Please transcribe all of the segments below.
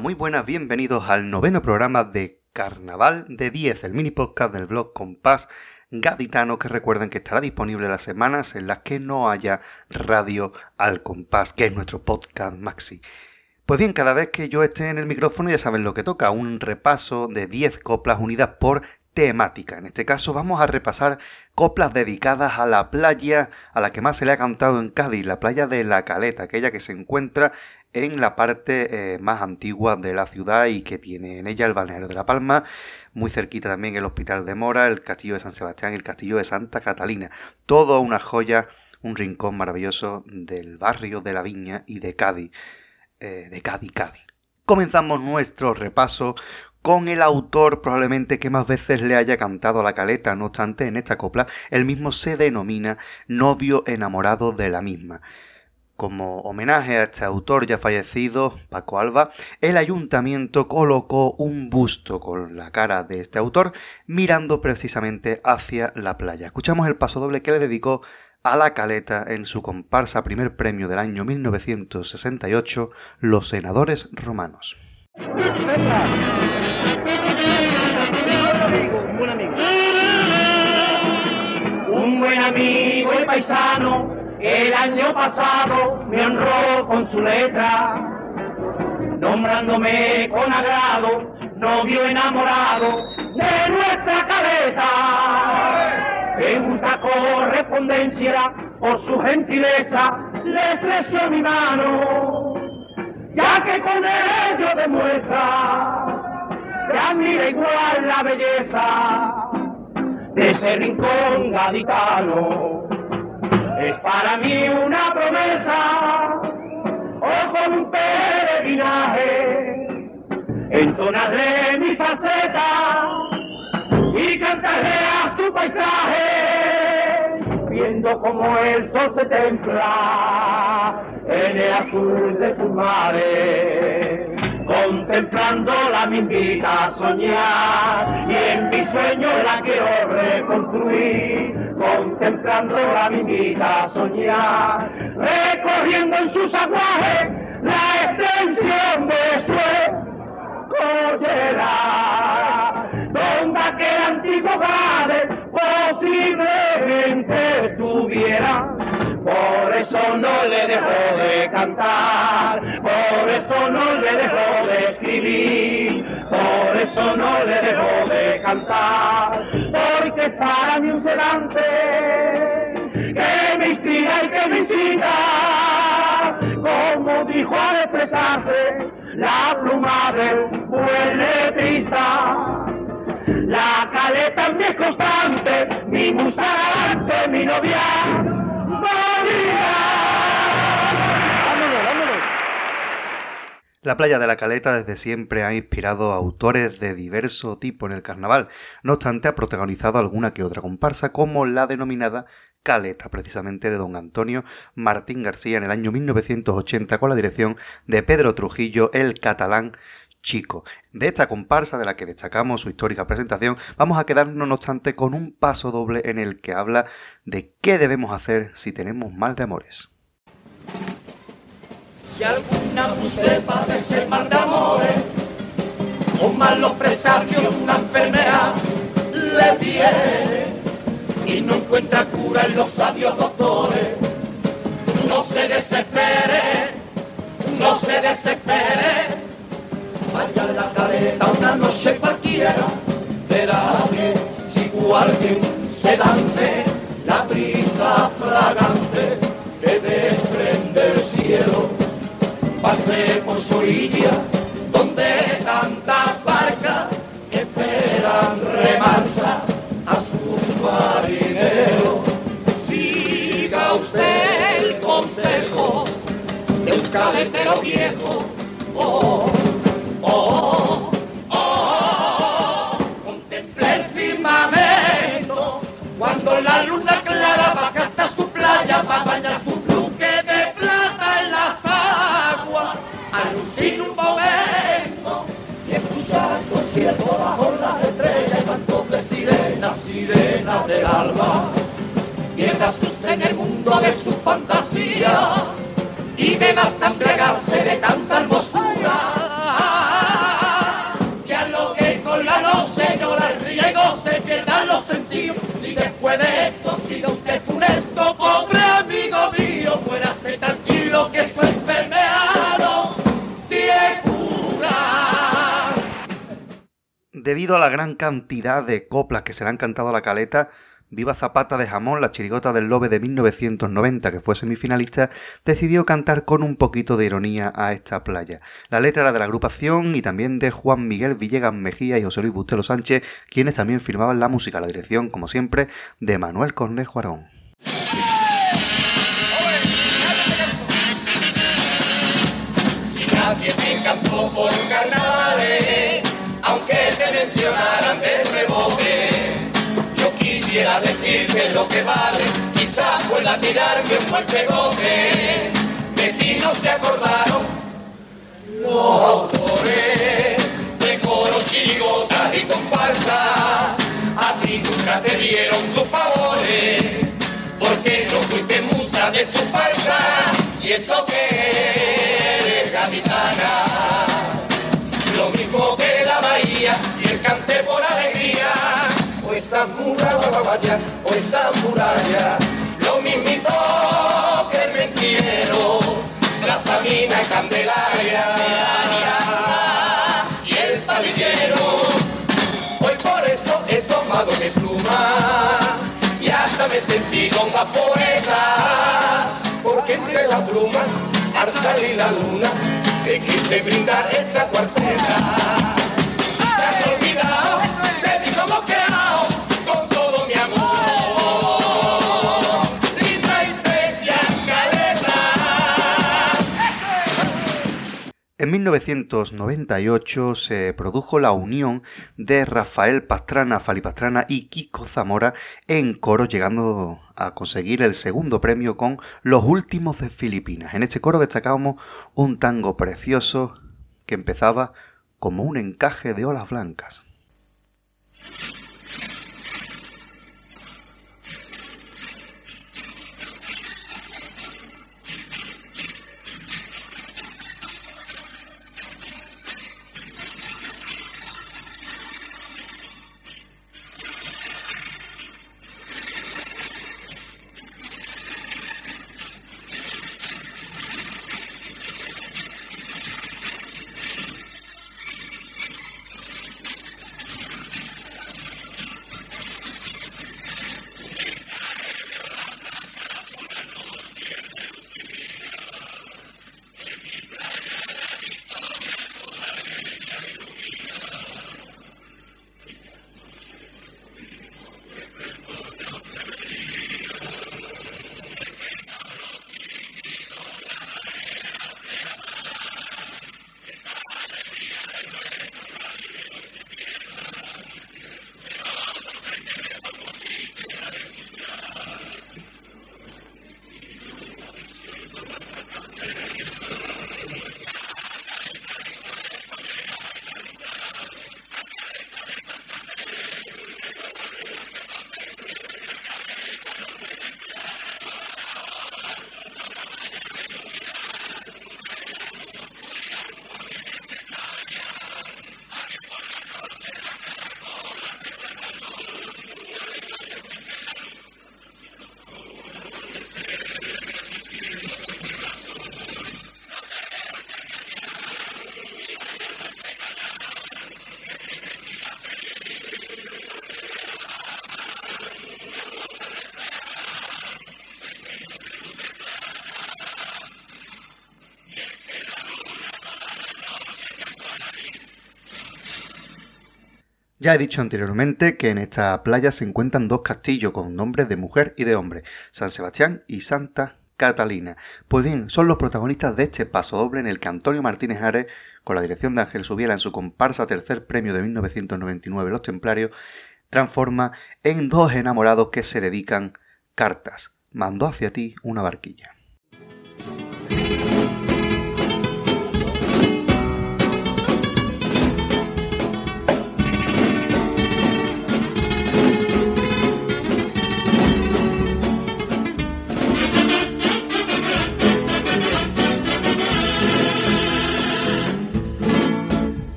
muy buenas, bienvenidos al noveno programa de Carnaval de 10, el mini podcast del blog Compás Gaditano que recuerden que estará disponible las semanas en las que no haya radio al compás, que es nuestro podcast maxi. Pues bien, cada vez que yo esté en el micrófono ya saben lo que toca, un repaso de 10 coplas unidas por temática. En este caso vamos a repasar coplas dedicadas a la playa a la que más se le ha cantado en Cádiz, la playa de La Caleta, aquella que se encuentra en la parte eh, más antigua de la ciudad y que tiene en ella el balneario de La Palma, muy cerquita también el Hospital de Mora, el Castillo de San Sebastián y el Castillo de Santa Catalina. Todo una joya, un rincón maravilloso del barrio de la Viña y de Cádiz, eh, de Cádiz, Cádiz. Comenzamos nuestro repaso con el autor probablemente que más veces le haya cantado la caleta, no obstante en esta copla él mismo se denomina novio enamorado de la misma. Como homenaje a este autor ya fallecido, Paco Alba, el ayuntamiento colocó un busto con la cara de este autor mirando precisamente hacia la playa. Escuchamos el paso doble que le dedicó a la caleta en su comparsa primer premio del año 1968, Los Senadores Romanos. Un el año pasado me honró con su letra, nombrándome con agrado, novio enamorado de nuestra cabeza. En justa correspondencia, por su gentileza, le estrecho mi mano, ya que con ello demuestra que admira igual la belleza de ese rincón gaditano es para mí una promesa o con un peregrinaje. Entonarle mi faceta y cantarle a su paisaje viendo como el sol se templa en el azul de sus mares contemplándola me invita a soñar. Y en mi sueño la quiero reconstruir contemplando la vida soñar, recorriendo en sus aguajes la extensión de su collera, donde aquel antiguo gade posiblemente estuviera. Por eso no le dejó de cantar, eso no le dejó de cantar porque es para mí un sedante que me inspira y que me incita, como dijo al expresarse la pluma del buen letrista. La caleta es constante, mi musante, mi novia, María. La playa de la Caleta desde siempre ha inspirado a autores de diverso tipo en el carnaval, no obstante ha protagonizado alguna que otra comparsa como la denominada Caleta, precisamente de don Antonio Martín García en el año 1980 con la dirección de Pedro Trujillo, el catalán chico. De esta comparsa de la que destacamos su histórica presentación, vamos a quedarnos no obstante con un paso doble en el que habla de qué debemos hacer si tenemos mal de amores. Si alguna usted padece mal de amores o malos presagios, una enfermedad le viene y no encuentra cura en los sabios doctores, no se desespere, no se desespere, vaya a la caleta una noche cualquiera, verá que si alguien se dance caletero viejo, oh, oh, oh, contemple el firmamento cuando la luna clara baja hasta su playa para bañar su bajo las estrellas, cantos de sirenas, sirenas del alba. Pierdas usted en el mundo de su fantasía y me basta embriagarse de tanta hermosura. Que a lo que con la noche llora el riego se pierdan los sentidos. Si después de esto, si no usted funesto, pobre amigo mío, fuera ser tranquilo que su enfermedad tiene cura. Debido a la gran cantidad de coplas que se le han cantado a la caleta, Viva Zapata de Jamón, la chirigota del Lobe de 1990, que fue semifinalista, decidió cantar con un poquito de ironía a esta playa. La letra era de la agrupación y también de Juan Miguel Villegas Mejía y José Luis Bustelo Sánchez, quienes también firmaban la música, la dirección, como siempre, de Manuel Cornejo Arón. Si nadie aunque mencionaran quisiera decir que lo que vale quizás pueda tirarme un buen pegote. De ti no se acordaron los autores de coros, chirigotas y comparsa. A ti nunca te dieron sus favores, porque no fuiste musa de su farsa. Y eso que eres capitana, muralla, o esa muralla, lo mismito que el mentiero, la sabina candelaria y el pabellero. Hoy por eso he tomado mi pluma y hasta me he sentido una poeta, porque entre la bruma, al salir la luna, te quise brindar esta cuarteta. 1998 se produjo la unión de Rafael Pastrana, Fali Pastrana y Kiko Zamora en coro, llegando a conseguir el segundo premio con Los Últimos de Filipinas. En este coro destacábamos un tango precioso que empezaba como un encaje de olas blancas. Ya he dicho anteriormente que en esta playa se encuentran dos castillos con nombres de mujer y de hombre, San Sebastián y Santa Catalina. Pues bien, son los protagonistas de este paso doble en el que Antonio Martínez Ares, con la dirección de Ángel Subiela en su comparsa tercer premio de 1999 Los Templarios, transforma en dos enamorados que se dedican cartas. Mandó hacia ti una barquilla.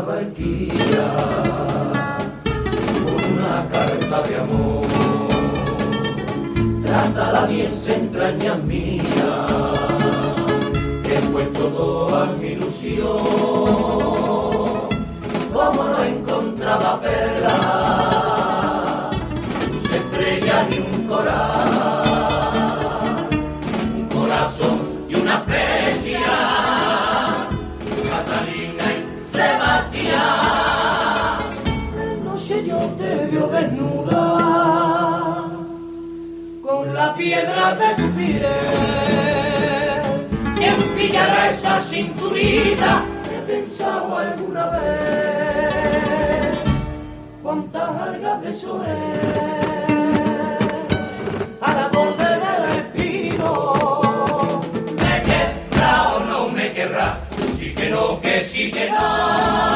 una una carta de amor. Trátala bien, entrañas mía, que he puesto toda mi ilusión. Como no encontraba perla, tus estrellas y un coral. Piedra de tu piel. ¿Quién pillará esa cinturita que he pensado alguna vez? ¿Cuántas algas de soledad? a la borde del espino. ¿Me querrá o no me querrá? Sí que no, que sí que no.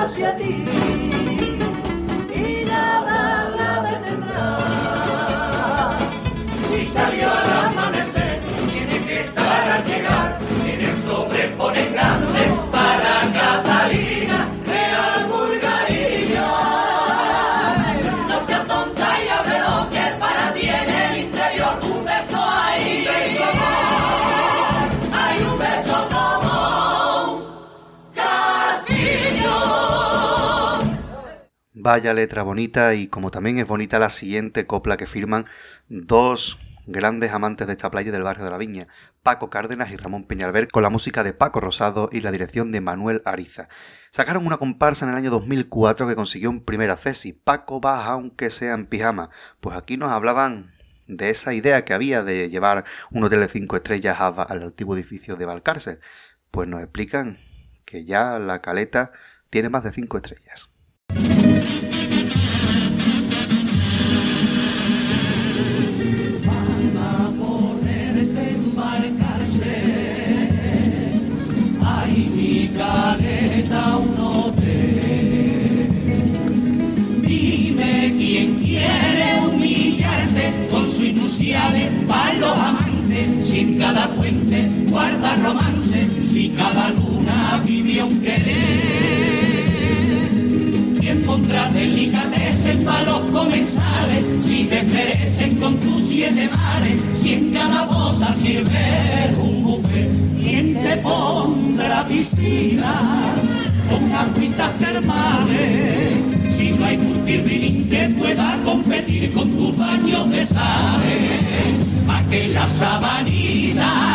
Barca Vaya letra bonita y como también es bonita la siguiente copla que firman dos grandes amantes de esta playa del barrio de la Viña, Paco Cárdenas y Ramón Peñalver, con la música de Paco Rosado y la dirección de Manuel Ariza. Sacaron una comparsa en el año 2004 que consiguió un primer acceso Paco baja aunque sea en pijama. Pues aquí nos hablaban de esa idea que había de llevar un hotel de cinco estrellas al antiguo edificio de Valcárcel. Pues nos explican que ya la caleta tiene más de cinco estrellas. Guarda romance, si cada luna vive un querer. ¿Quién pondrá delicatessen para los comensales? Si te merecen con tus siete mares, si en cada boza sirve un buffet. ¿Quién te pondrá piscina con agüitas termales? Si no hay multirilín que pueda competir con tus baños de sales, pa' que la sabanita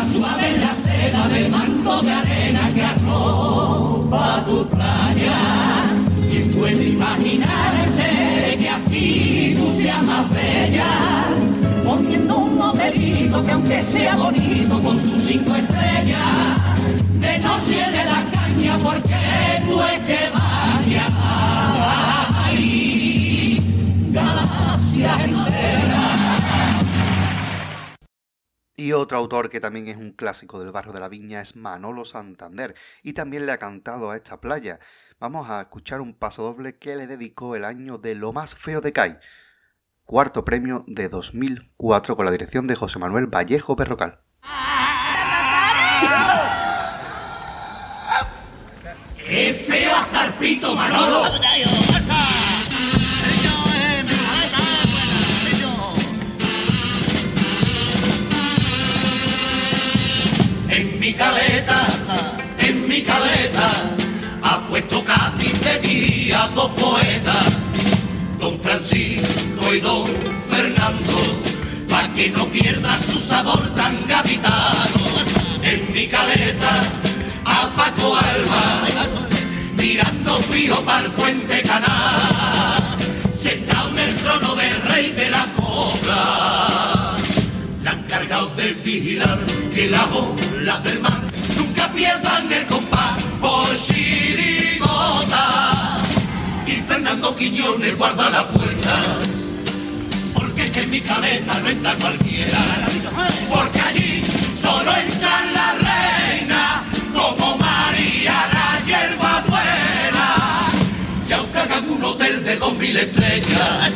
más suave la seda del manto de arena que arropa tu playa. ¿Quién puede imaginarse que así tú seas más bella? Poniendo un hotelito que aunque sea bonito con sus cinco estrellas, de noche le da caña porque no es que vaya. Y otro autor que también es un clásico del barrio de la Viña es Manolo Santander y también le ha cantado a esta playa. Vamos a escuchar un paso doble que le dedicó el año de Lo más feo de CAI. Cuarto premio de 2004 con la dirección de José Manuel Vallejo Berrocal. ¡Qué feo hasta el pito, Manolo! Caleta, en mi caleta, ha puesto de día dos poetas, don Francisco y don Fernando, pa' que no pierda su sabor tan gaditano. En mi caleta, a Paco Alba, mirando fijo para el puente canal, que las olas del mar nunca pierdan el compás por chirigota. Y Fernando Quiñones guarda la puerta, porque es que en mi caleta no entra cualquiera. Porque allí solo entran las reinas, como María la hierba buena. Y aunque hagan un hotel de dos mil estrellas,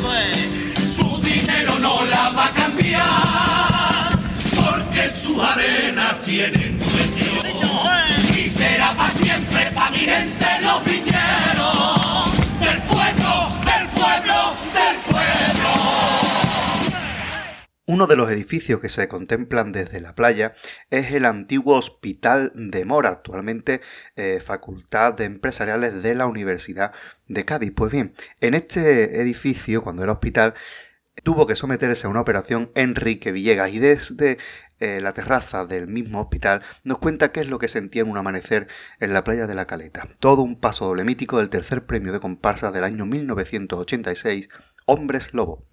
su arena tienen dueño. Y será para siempre para mi los viñeros del pueblo, del pueblo, del pueblo. Uno de los edificios que se contemplan desde la playa es el antiguo Hospital de Mora, actualmente eh, Facultad de Empresariales de la Universidad de Cádiz. Pues bien, en este edificio, cuando era hospital, tuvo que someterse a una operación Enrique Villegas y desde eh, la terraza del mismo hospital nos cuenta qué es lo que sentía en un amanecer en la playa de la Caleta. Todo un paso doble mítico del tercer premio de comparsa del año 1986, Hombres Lobo.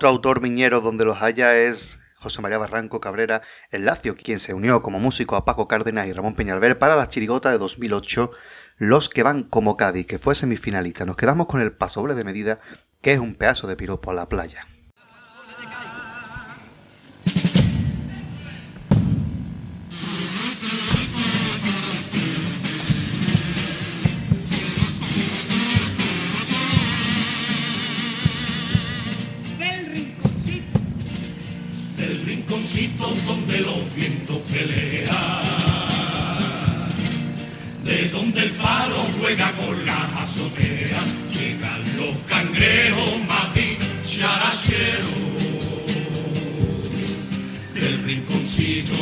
Otro autor miñero donde los haya es José María Barranco Cabrera, el Lacio, quien se unió como músico a Paco Cárdenas y Ramón Peñalver para la chirigota de 2008, Los que van como Cádiz, que fue semifinalista. Nos quedamos con el pasoble de medida, que es un pedazo de piropo a la playa. Donde los vientos pelean, de donde el faro juega con la azotea, llegan los cangrejos más dicharachero del rinconcito,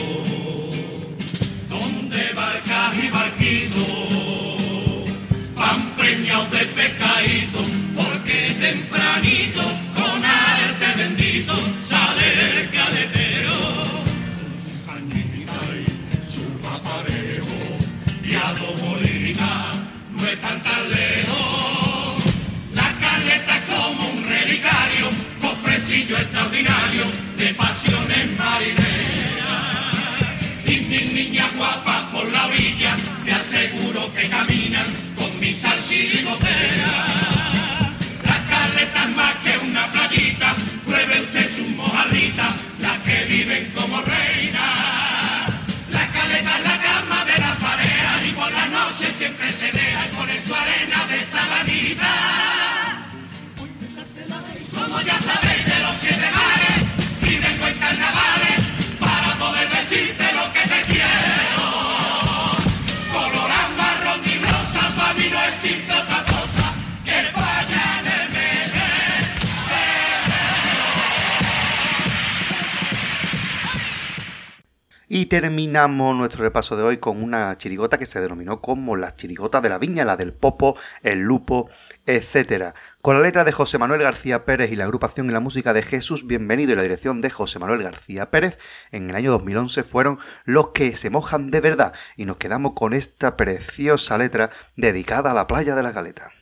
donde barcas y barquitos van preñados de pescadito, con mi Y terminamos nuestro repaso de hoy con una chirigota que se denominó como la chirigota de la viña, la del popo, el lupo, etc. Con la letra de José Manuel García Pérez y la agrupación y la música de Jesús Bienvenido y la dirección de José Manuel García Pérez, en el año 2011 fueron los que se mojan de verdad y nos quedamos con esta preciosa letra dedicada a la playa de la Caleta.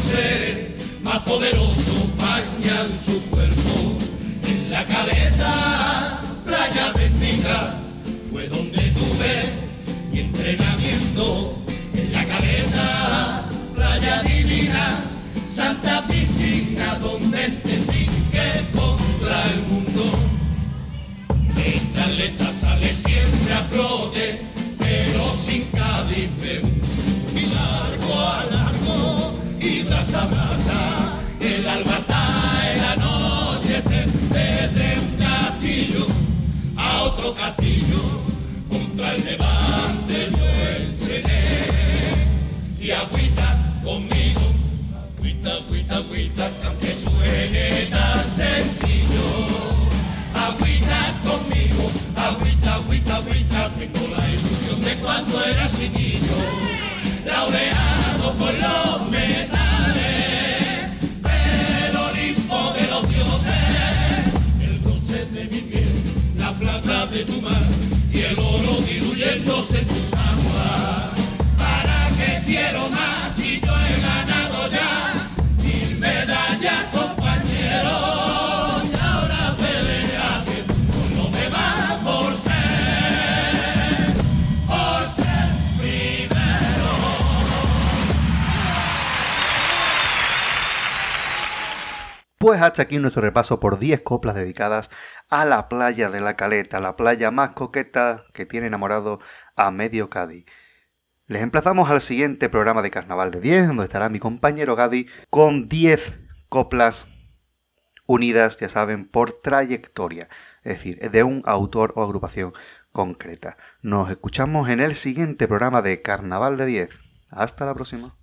Seres más poderosos bañan su cuerpo. En la caleta, playa bendita, fue donde tuve mi entrenamiento. En la caleta, playa divina, santa piscina donde entendí que contra el mundo esta atleta sale siempre a flote, de tu mar y el oro diluyéndose en tus aguas. Para que quiero más Pues hasta aquí nuestro repaso por 10 coplas dedicadas a la playa de la Caleta, la playa más coqueta que tiene enamorado a medio Cádiz. Les emplazamos al siguiente programa de Carnaval de 10, donde estará mi compañero Gadi con 10 coplas unidas, ya saben, por trayectoria, es decir, de un autor o agrupación concreta. Nos escuchamos en el siguiente programa de Carnaval de 10. Hasta la próxima.